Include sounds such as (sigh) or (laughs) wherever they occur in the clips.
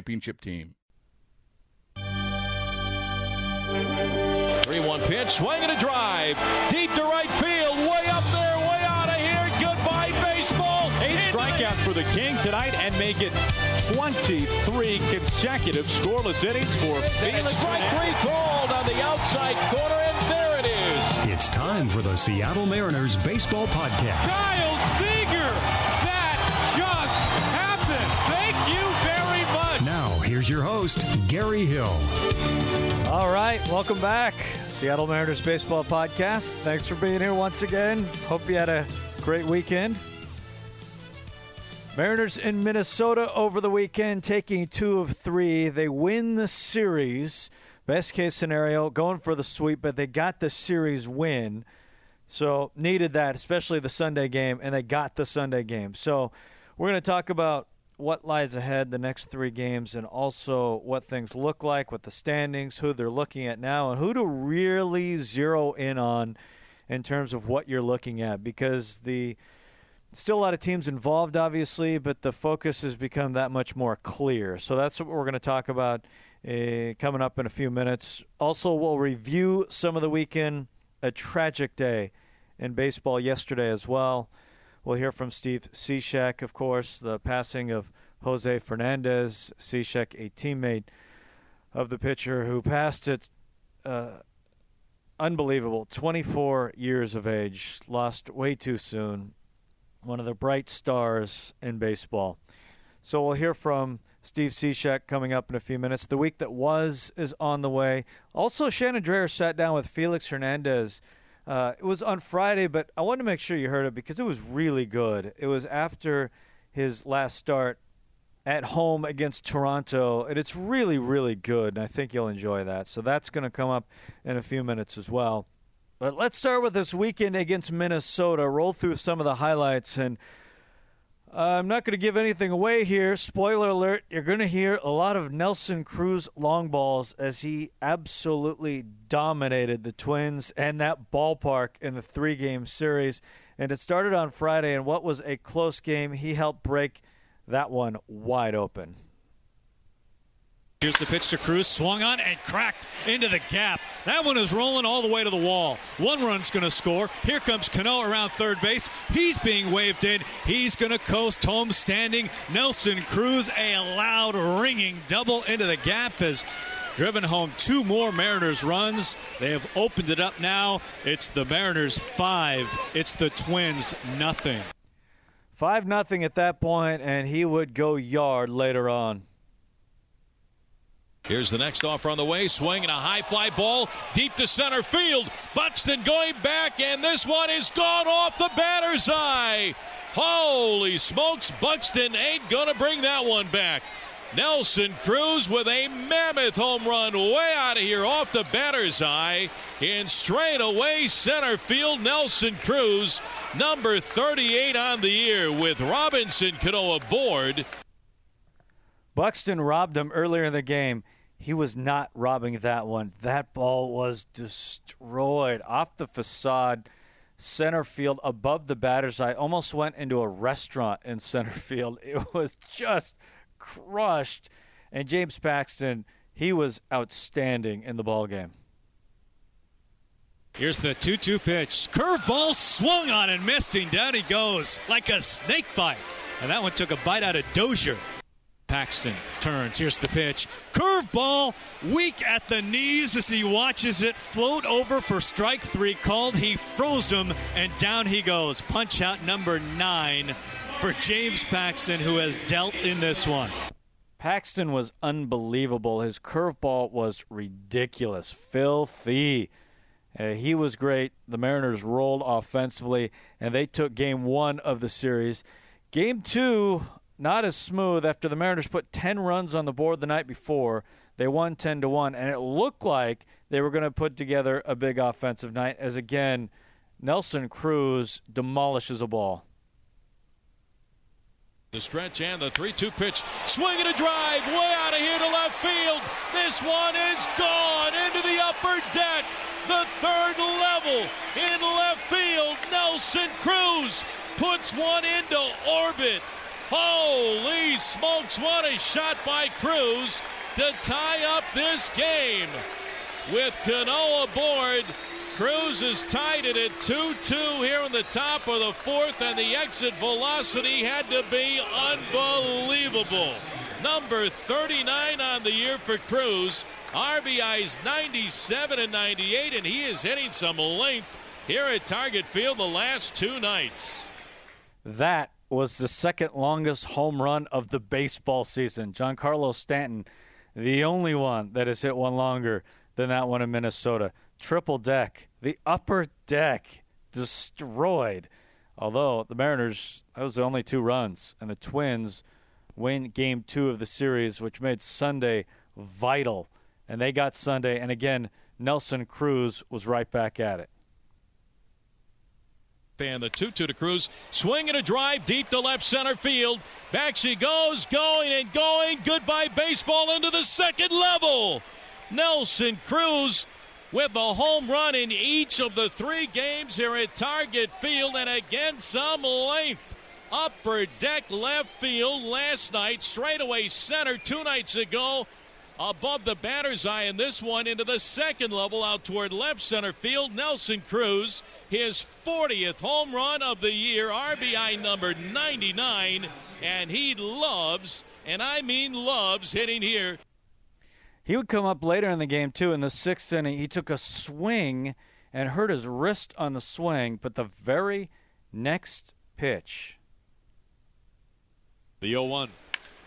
championship team. 3 1 pitch, swing and a drive. Deep to right field, way up there, way out of here. Goodbye, baseball. Eight strikeouts for the King tonight and make it 23 consecutive scoreless innings for Felix. Strike three called on the outside corner, and there it is. It's time for the Seattle Mariners Baseball Podcast. Kyle Seager! Here's your host, Gary Hill. All right, welcome back. Seattle Mariners Baseball Podcast. Thanks for being here once again. Hope you had a great weekend. Mariners in Minnesota over the weekend, taking two of three. They win the series. Best case scenario, going for the sweep, but they got the series win. So needed that, especially the Sunday game, and they got the Sunday game. So we're going to talk about what lies ahead the next three games and also what things look like with the standings, who they're looking at now, and who to really zero in on in terms of what you're looking at. Because the still a lot of teams involved obviously but the focus has become that much more clear. So that's what we're going to talk about uh, coming up in a few minutes. Also we'll review some of the weekend a tragic day in baseball yesterday as well We'll hear from Steve Cishek, of course, the passing of Jose Fernandez, Cishek, a teammate of the pitcher who passed at uh, unbelievable 24 years of age, lost way too soon. One of the bright stars in baseball. So we'll hear from Steve Cishek coming up in a few minutes. The week that was is on the way. Also, Shannon Drayer sat down with Felix Hernandez. Uh, it was on Friday, but I wanted to make sure you heard it because it was really good. It was after his last start at home against Toronto, and it's really, really good. And I think you'll enjoy that. So that's going to come up in a few minutes as well. But let's start with this weekend against Minnesota. Roll through some of the highlights and. I'm not going to give anything away here. Spoiler alert, you're going to hear a lot of Nelson Cruz long balls as he absolutely dominated the Twins and that ballpark in the three game series. And it started on Friday, and what was a close game, he helped break that one wide open. Here's the pitch to Cruz, swung on and cracked into the gap. That one is rolling all the way to the wall. One run's going to score. Here comes Cano around third base. He's being waved in. He's going to coast home standing. Nelson Cruz, a loud ringing double into the gap has driven home two more Mariners runs. They have opened it up now. It's the Mariners five. It's the Twins nothing. Five nothing at that point, and he would go yard later on. Here's the next offer on the way. Swing in a high fly ball deep to center field. Buxton going back, and this one is gone off the batter's eye. Holy smokes, Buxton ain't going to bring that one back. Nelson Cruz with a mammoth home run way out of here off the batter's eye. In straight away center field, Nelson Cruz, number 38 on the year with Robinson Cano aboard. Buxton robbed him earlier in the game. He was not robbing that one. That ball was destroyed off the facade, center field, above the batter's eye. Almost went into a restaurant in center (laughs) field. It was just crushed. And James Paxton, he was outstanding in the ball game. Here's the 2 2 pitch. Curveball swung on and missed, and down he goes like a snake bite. And that one took a bite out of Dozier. Paxton turns. Here's the pitch. Curveball, weak at the knees as he watches it float over for strike three called. He froze him, and down he goes. Punch out number nine for James Paxton, who has dealt in this one. Paxton was unbelievable. His curveball was ridiculous, filthy. Uh, he was great. The Mariners rolled offensively, and they took game one of the series. Game two, not as smooth after the Mariners put 10 runs on the board the night before. They won 10 to 1 and it looked like they were going to put together a big offensive night as again Nelson Cruz demolishes a ball. The stretch and the 3 2 pitch. Swing and a drive way out of here to left field. This one is gone into the upper deck. The third level in left field. Nelson Cruz puts one into orbit. Holy smokes, what a shot by Cruz to tie up this game. With Cano aboard, Cruz is tied it at 2 2 here in the top of the fourth, and the exit velocity had to be unbelievable. Number 39 on the year for Cruz. RBI's 97 and 98, and he is hitting some length here at Target Field the last two nights. That was the second longest home run of the baseball season. Giancarlo Stanton, the only one that has hit one longer than that one in Minnesota. Triple deck, the upper deck destroyed. Although the Mariners, that was the only two runs, and the Twins win game two of the series, which made Sunday vital. And they got Sunday, and again, Nelson Cruz was right back at it fan. The 2 2 to Cruz. Swing and a drive deep to left center field. Back she goes, going and going. Goodbye baseball into the second level. Nelson Cruz with a home run in each of the three games here at Target Field, and again some length. Upper deck left field last night, straightaway center two nights ago above the batter's eye in this one into the second level out toward left center field. Nelson Cruz, his 40th home run of the year, RBI number 99, and he loves, and I mean loves, hitting here. He would come up later in the game, too. In the sixth inning, he took a swing and hurt his wrist on the swing, but the very next pitch. The 0 1.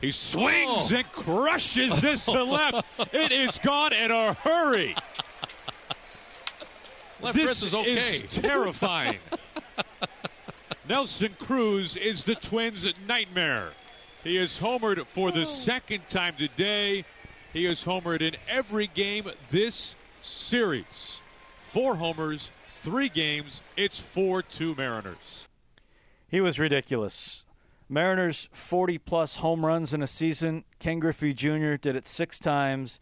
He swings oh. and crushes this to left. It is gone in a hurry. Left this wrist is okay. Is terrifying. (laughs) Nelson Cruz is the Twins' nightmare. He is homered for the oh. second time today. He is homered in every game this series. Four homers, three games. It's 4 2 Mariners. He was ridiculous. Mariners 40 plus home runs in a season. Ken Griffey Jr. did it six times.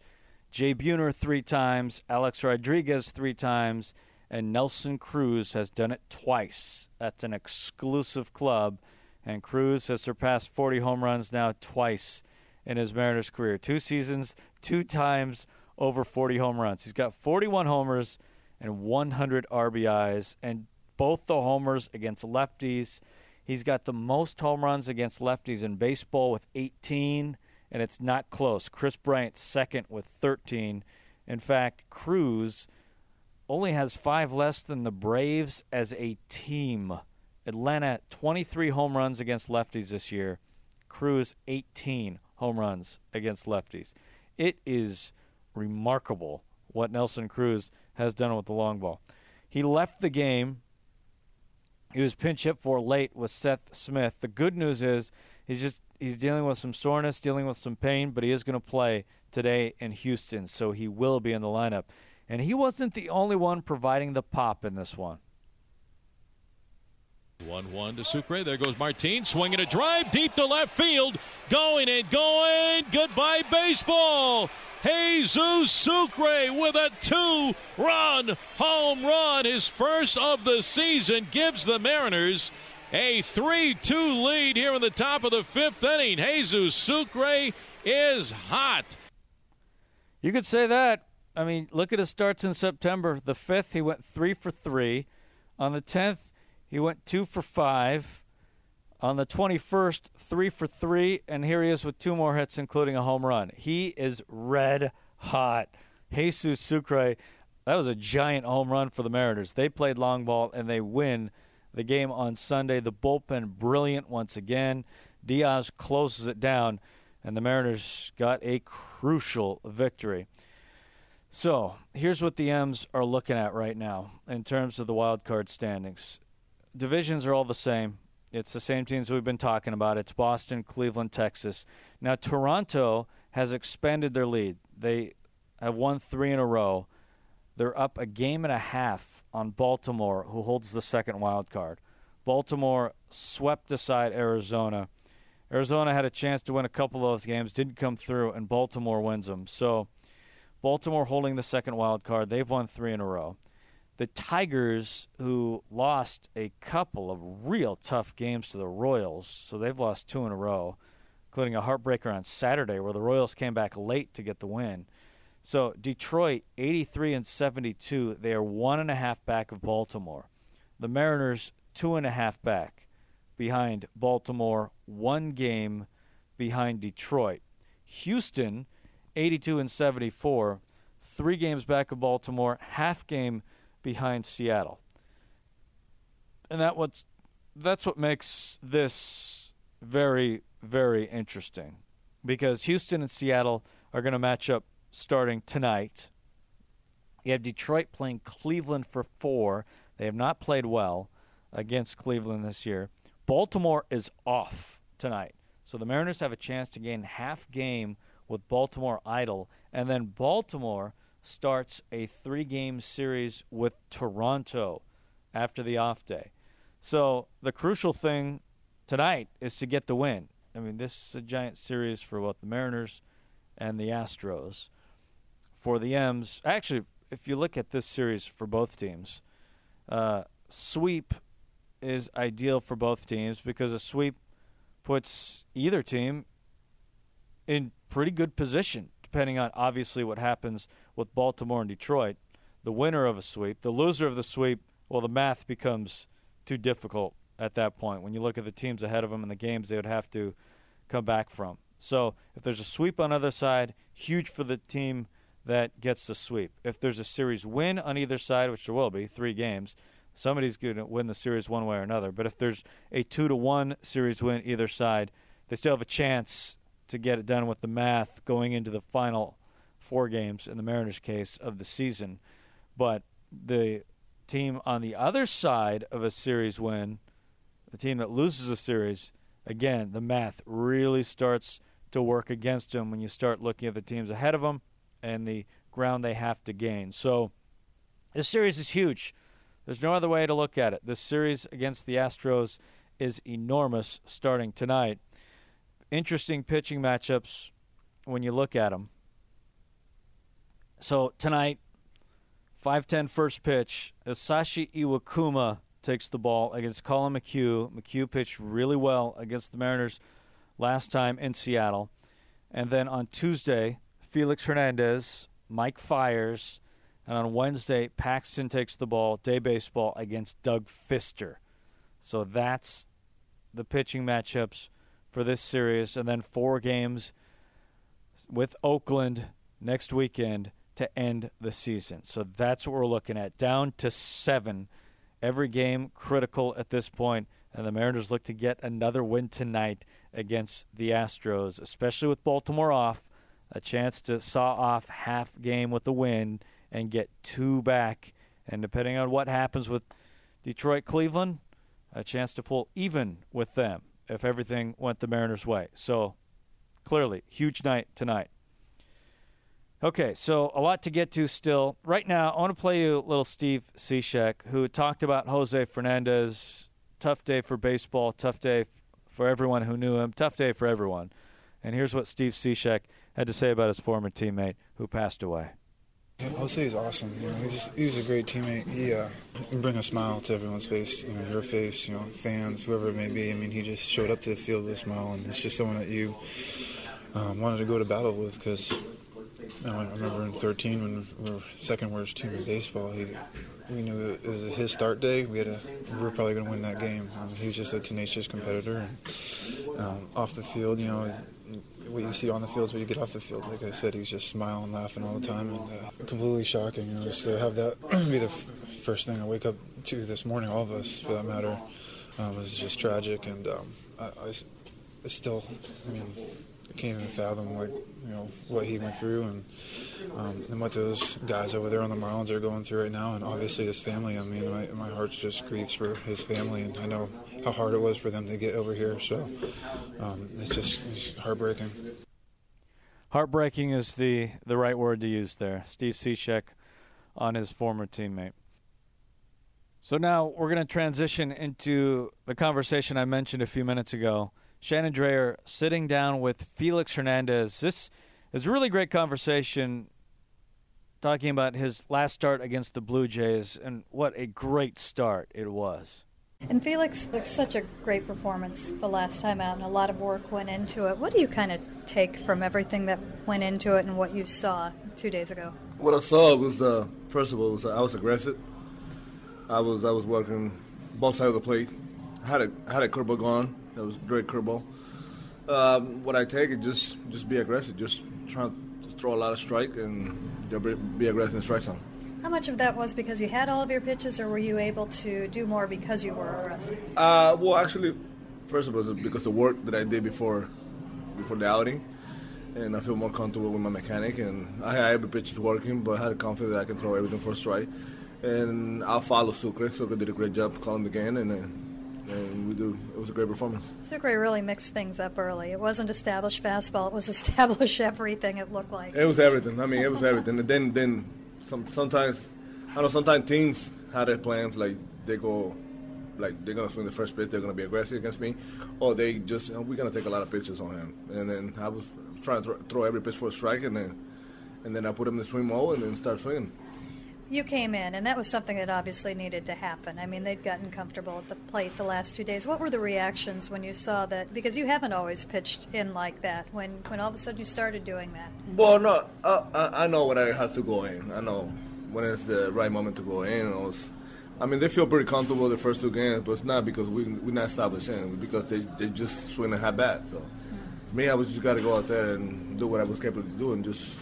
Jay Buhner three times. Alex Rodriguez three times. And Nelson Cruz has done it twice. That's an exclusive club. And Cruz has surpassed 40 home runs now twice in his Mariners career. Two seasons, two times over 40 home runs. He's got 41 homers and 100 RBIs, and both the homers against lefties. He's got the most home runs against lefties in baseball with 18, and it's not close. Kris Bryant second with 13. In fact, Cruz only has five less than the Braves as a team. Atlanta 23 home runs against lefties this year. Cruz 18 home runs against lefties. It is remarkable what Nelson Cruz has done with the long ball. He left the game he was pinch hit for late with Seth Smith. The good news is he's just he's dealing with some soreness, dealing with some pain, but he is going to play today in Houston, so he will be in the lineup. And he wasn't the only one providing the pop in this one. 1 1 to Sucre. There goes Martin swinging a drive deep to left field. Going and going. Goodbye, baseball. Jesus Sucre with a two run home run. His first of the season gives the Mariners a 3 2 lead here in the top of the fifth inning. Jesus Sucre is hot. You could say that. I mean, look at his starts in September. The 5th, he went 3 for 3. On the 10th, he went 2 for 5. On the 21st, 3 for 3. And here he is with two more hits, including a home run. He is red hot. Jesus Sucre, that was a giant home run for the Mariners. They played long ball and they win the game on Sunday. The bullpen brilliant once again. Diaz closes it down, and the Mariners got a crucial victory. So here's what the M's are looking at right now in terms of the wild card standings. Divisions are all the same. It's the same teams we've been talking about. It's Boston, Cleveland, Texas. Now Toronto has expanded their lead. They have won three in a row. They're up a game and a half on Baltimore, who holds the second wild card. Baltimore swept aside Arizona. Arizona had a chance to win a couple of those games, didn't come through, and Baltimore wins them. So Baltimore holding the second wild card. They've won three in a row. The Tigers, who lost a couple of real tough games to the Royals, so they've lost two in a row, including a heartbreaker on Saturday where the Royals came back late to get the win. So Detroit, 83 and 72. They are one and a half back of Baltimore. The Mariners, two and a half back behind Baltimore, one game behind Detroit. Houston, 82 and 74, three games back of Baltimore, half game behind Seattle. And that what's that's what makes this very very interesting because Houston and Seattle are going to match up starting tonight. You have Detroit playing Cleveland for four. They have not played well against Cleveland this year. Baltimore is off tonight. So the Mariners have a chance to gain half game with Baltimore idle. And then Baltimore starts a three game series with Toronto after the off day. So the crucial thing tonight is to get the win. I mean, this is a giant series for both the Mariners and the Astros for the M's. Actually, if you look at this series for both teams, uh, sweep is ideal for both teams because a sweep puts either team in pretty good position, depending on obviously what happens with Baltimore and Detroit. The winner of a sweep, the loser of the sweep, well, the math becomes too difficult at that point. When you look at the teams ahead of them and the games they would have to come back from. So if there's a sweep on either side, huge for the team that gets the sweep. If there's a series win on either side, which there will be, three games, somebody's going to win the series one way or another. But if there's a two to one series win either side, they still have a chance to get it done with the math going into the final four games in the Mariners' case of the season. But the team on the other side of a series win, the team that loses a series, again, the math really starts to work against them when you start looking at the teams ahead of them and the ground they have to gain. So this series is huge. There's no other way to look at it. This series against the Astros is enormous starting tonight. Interesting pitching matchups when you look at them. So tonight, 5-10 first pitch, Hisashi Iwakuma takes the ball against Collin McHugh. McHugh pitched really well against the Mariners last time in Seattle. And then on Tuesday, Felix Hernandez, Mike Fiers, and on Wednesday, Paxton takes the ball, day baseball, against Doug Fister. So that's the pitching matchups for this series. And then four games with Oakland next weekend to end the season. So that's what we're looking at. Down to seven. Every game critical at this point, and the Mariners look to get another win tonight against the Astros, especially with Baltimore off a chance to saw off half game with a win and get two back. And depending on what happens with Detroit Cleveland, a chance to pull even with them if everything went the Mariners' way. So clearly, huge night tonight. Okay, so a lot to get to still. Right now, I want to play you a little Steve Cishek, who talked about Jose Fernandez. Tough day for baseball, tough day for everyone who knew him, tough day for everyone. And here's what Steve Cishek had to say about his former teammate who passed away. Jose is awesome. You know, he's just, he was a great teammate. He uh, can bring a smile to everyone's face. You know, your face. You know, fans, whoever it may be. I mean, he just showed up to the field with a smile, and it's just someone that you um, wanted to go to battle with because I remember in 13 when we were second worst team in baseball. He, we knew it was his start day. We had a, we were probably going to win that game. Um, he was just a tenacious competitor. And, um, off the field, you know, what you see on the field is what you get off the field. Like I said, he's just smiling, laughing all the time, and uh, completely shocking. You know, just to have that (clears throat) be the f- first thing I wake up to this morning, all of us for that matter, um, was just tragic. And um, I, I, I still, I mean, I can't even fathom like you know what he went through and um, and what those guys over there on the Marlins are going through right now, and obviously his family. I mean, my my heart just grieves for his family, and I know how hard it was for them to get over here. So um, it's just it's heartbreaking. Heartbreaking is the the right word to use there. Steve Cishek on his former teammate. So now we're going to transition into the conversation I mentioned a few minutes ago. Shannon Drayer sitting down with Felix Hernandez. This is a really great conversation talking about his last start against the Blue Jays and what a great start it was. And Felix, it's such a great performance the last time out, and a lot of work went into it. What do you kind of take from everything that went into it and what you saw two days ago? What I saw was, uh, first of all, was uh, I was aggressive. I was I was working both sides of the plate. I Had a had a curveball gone. That was a great curveball. Um, what I take is just just be aggressive. Just try to throw a lot of strike and be aggressive in the strike zone. How much of that was because you had all of your pitches, or were you able to do more because you were aggressive? Uh, well, actually, first of all, because the work that I did before before the outing, and I feel more comfortable with my mechanic, and I had every pitch working, but I had confidence that I can throw everything for a strike and I'll follow Sucre. Sucre did a great job calling the game, and, and we do. It was a great performance. Sucre really mixed things up early. It wasn't established fastball; it was (laughs) established everything. It looked like it was everything. I mean, it was everything. and then, then some, sometimes I know sometimes teams have their plans like they go. Like they're gonna swing the first pitch, they're gonna be aggressive against me, or they just you know, we're gonna take a lot of pitches on him. And then I was trying to throw every pitch for a strike, and then and then I put him in the swing mode and then start swinging you came in, and that was something that obviously needed to happen. I mean, they'd gotten comfortable at the plate the last two days. What were the reactions when you saw that? Because you haven't always pitched in like that. When when all of a sudden you started doing that. Well, no, uh, I, I know when I have to go in. I know when it's the right moment to go in. I, was, I mean, they feel pretty comfortable the first two games, but it's not because we we're not established in. Because they they just swing and have bat. So mm. for me, I was just got to go out there and do what I was capable of doing, just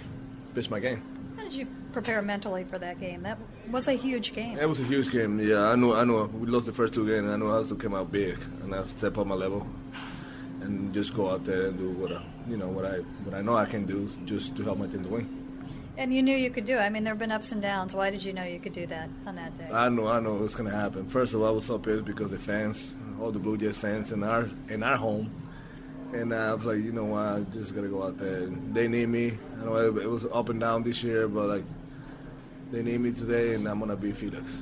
pitch my game. Did you prepare mentally for that game? That was a huge game. It was a huge game. Yeah, I know. I know. We lost the first two games. and I know I have to come out big and I have to step up my level and just go out there and do what I, you know, what I, what I know I can do, just to help my team to win. And you knew you could do it. I mean, there have been ups and downs. Why did you know you could do that on that day? I know. I know what's going to happen. First of all, I was so pissed because the fans, all the Blue Jays fans in our in our home and I was like, you know what, I just gotta go out there. And they need me. I know it, was up and down this year, but like they need me today, and I'm gonna be Felix.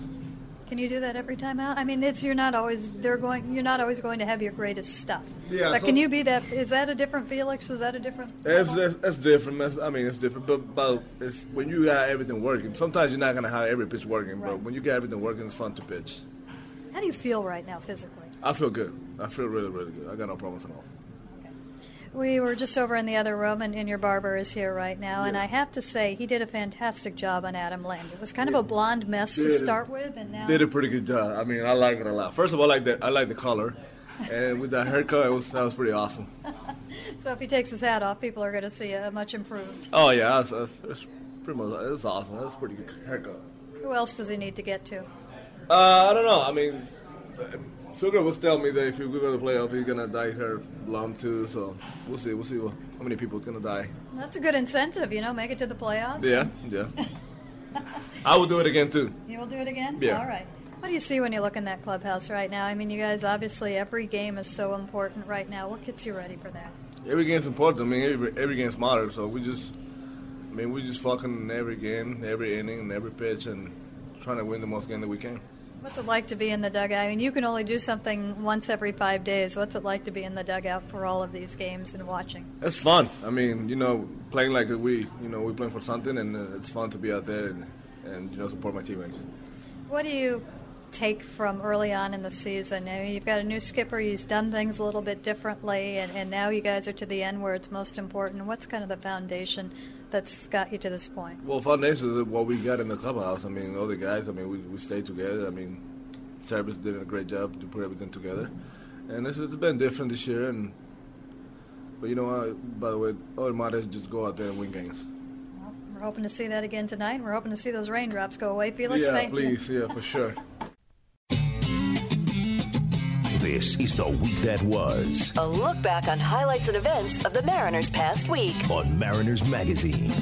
Can you do that every time out? I mean, it's you're not always they're going. You're not always going to have your greatest stuff. Yeah. But so can you be that? Is that a different Felix? Is that a different? It's, it's, it's different. I mean, it's different. But, but it's when you got everything working. Sometimes you're not gonna have every pitch working, right. but when you get everything working, it's fun to pitch. How do you feel right now physically? I feel good. I feel really, really good. I got no problems at all. We were just over in the other room, and, and your barber is here right now. Yeah. And I have to say, he did a fantastic job on Adam Lind. It was kind yeah. of a blonde mess did to start with, and now did a pretty good job. I mean, I like it a lot. First of all, I like the I like the color, and with that haircut, it was that was pretty awesome. (laughs) so if he takes his hat off, people are going to see a much improved. Oh yeah, that's, that's, that's pretty much it was awesome. That's a pretty good haircut. Who else does he need to get to? Uh, I don't know. I mean Sugar was telling me that if we're going to play up, he's going to dye her blonde too. So we'll see. We'll see what, how many people it's going to dye. That's a good incentive, you know, make it to the playoffs. Yeah, yeah. I will do it again too. You will do it again? Yeah. All right. What do you see when you look in that clubhouse right now? I mean, you guys obviously every game is so important right now. What gets you ready for that? Every game's important. I mean, every, every game's matter. So we just, I mean, we just fucking every game, every inning, and every pitch, and trying to win the most game that we can. What's it like to be in the dugout? I mean, you can only do something once every five days. What's it like to be in the dugout for all of these games and watching? It's fun. I mean, you know, playing like we, you know, we're playing for something, and uh, it's fun to be out there and, and you know support my teammates. What do you take from early on in the season? I mean, you've got a new skipper. He's done things a little bit differently, and, and now you guys are to the end where it's most important. What's kind of the foundation that's got you to this point? Well, foundation is what we got in the clubhouse. I mean, all the guys. I mean, we we stayed together. I mean, Travis did a great job to put everything together, and this has been different this year. And but you know what? By the way, all matters just go out there and win games. Well, we're hoping to see that again tonight. We're hoping to see those raindrops go away. Felix, yeah, thank please, yeah, for sure. (laughs) This is the week that was A look back on highlights and events of the Mariners' past week. on Mariners Magazine.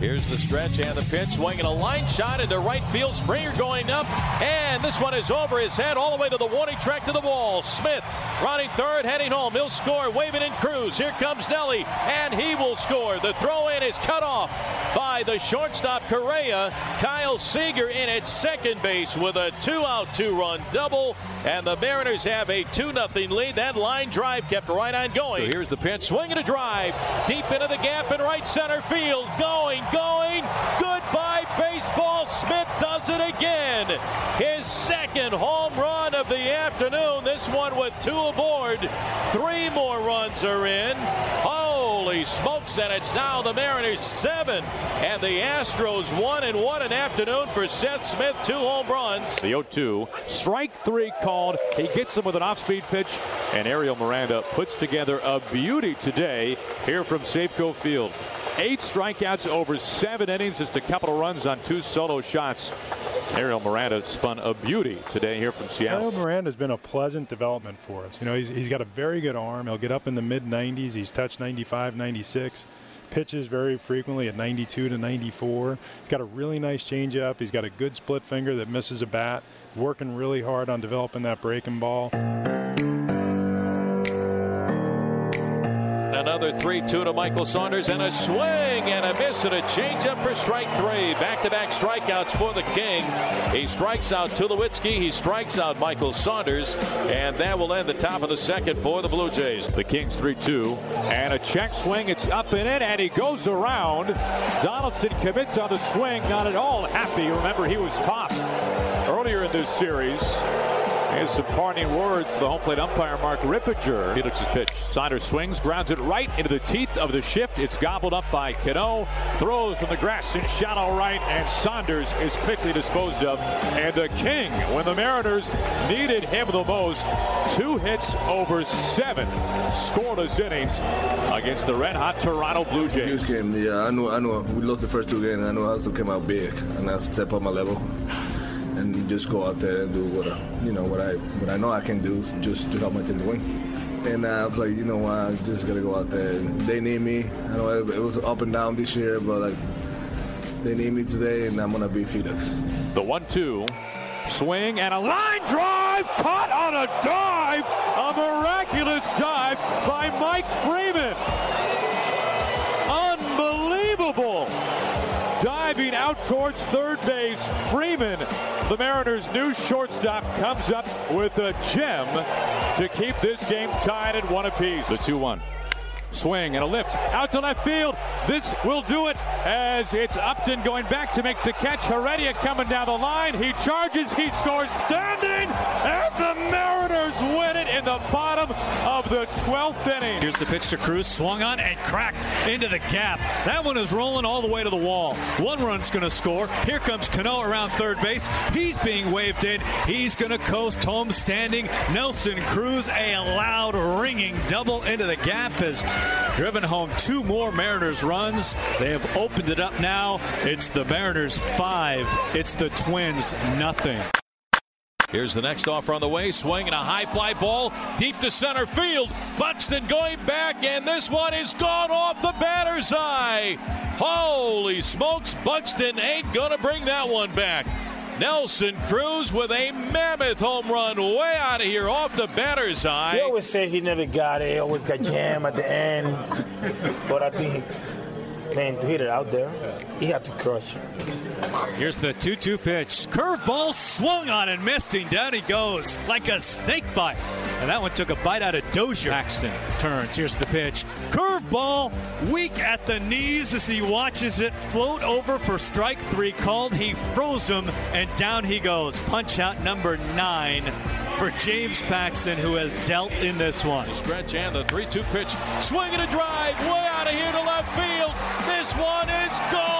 Here's the stretch and the pitch, swinging a line shot into right field. Springer going up, and this one is over his head all the way to the warning track to the wall. Smith running third, heading home. He'll score, waving in Cruz. Here comes Nelly, and he will score. The throw in is cut off by the shortstop Correa. Kyle Seager in at second base with a two out, two run double, and the Mariners have a 2 0 lead. That line drive kept right on going. So here's the pitch, swinging a drive deep into the gap in right center field. Going, going. Goodbye, baseball. Smith does it again. His second home run of the afternoon. This one with two aboard. Three more runs are in. Holy smokes, and it's now the Mariners seven and the Astros one and one an afternoon for Seth Smith, two home runs. The 0-2. Strike three called. He gets him with an off-speed pitch. And Ariel Miranda puts together a beauty today here from Safeco Field. Eight strikeouts over seven innings. Just a couple of runs on two solo shots. Ariel Miranda spun a beauty today here from Seattle. Ariel Miranda's been a pleasant development for us. You know, he's, he's got a very good arm. He'll get up in the mid 90s. He's touched 95, 96. Pitches very frequently at 92 to 94. He's got a really nice changeup. He's got a good split finger that misses a bat. Working really hard on developing that breaking ball. Another 3 2 to Michael Saunders, and a swing and a miss and a changeup for strike three. Back to back strikeouts for the King. He strikes out Tulowitzki, he strikes out Michael Saunders, and that will end the top of the second for the Blue Jays. The Kings 3 2. And a check swing. It's up and in, and he goes around. Donaldson commits on the swing. Not at all happy. Remember, he was tossed earlier in this series. Here's some parting words for the home plate umpire, Mark Ripperger. Felix's pitch. Saunders swings, grounds it right into the teeth of the shift. It's gobbled up by Cano. Throws from the grass in shallow right, and Saunders is quickly disposed of. And the King, when the Mariners needed him the most, two hits over seven scoreless innings against the red hot Toronto Blue Jays. Huge game. Yeah, I know, I know. we lost the first two games. I know I had to come out big and I step up my level and just go out there and do what I, you know what I what I know I can do just to help my team win. And uh, I was like, you know what, I just gotta go out there. They need me. I know it, it was up and down this year, but like they need me today, and I'm gonna be Felix. The one-two. Swing and a line drive caught on a dive. A miraculous dive by Mike Freeman. Out towards third base, Freeman, the Mariners' new shortstop, comes up with a gem to keep this game tied at one apiece. The 2 1. Swing and a lift out to left field. This will do it as it's Upton going back to make the catch. Heredia coming down the line. He charges, he scores standing, and the Mariners win it in the bottom of the 12th inning. Here's the pitch to Cruz, swung on and cracked into the gap. That one is rolling all the way to the wall. One run's going to score. Here comes Cano around third base. He's being waved in. He's going to coast home standing. Nelson Cruz, a loud ringing double into the gap has driven home two more Mariners runs. They have opened it up now. It's the Mariners five. It's the Twins nothing. Here's the next offer on the way. Swing and a high fly ball deep to center field. Buxton going back, and this one is gone off the batter's eye. Holy smokes, Buxton ain't going to bring that one back. Nelson Cruz with a mammoth home run way out of here off the batter's eye. He always said he never got it. He always got jam at the end. But I think, man, to hit it out there, he had to crush it. Here's the 2 2 pitch. Curveball swung on and missed him. Down he goes like a snake bite. And that one took a bite out of Dozier. Paxton turns. Here's the pitch. Curveball, weak at the knees as he watches it float over for strike three called. He froze him, and down he goes. Punch out number nine for James Paxton, who has dealt in this one. The Stretch and the 3 2 pitch. Swing and a drive way out of here to left field. This one is gone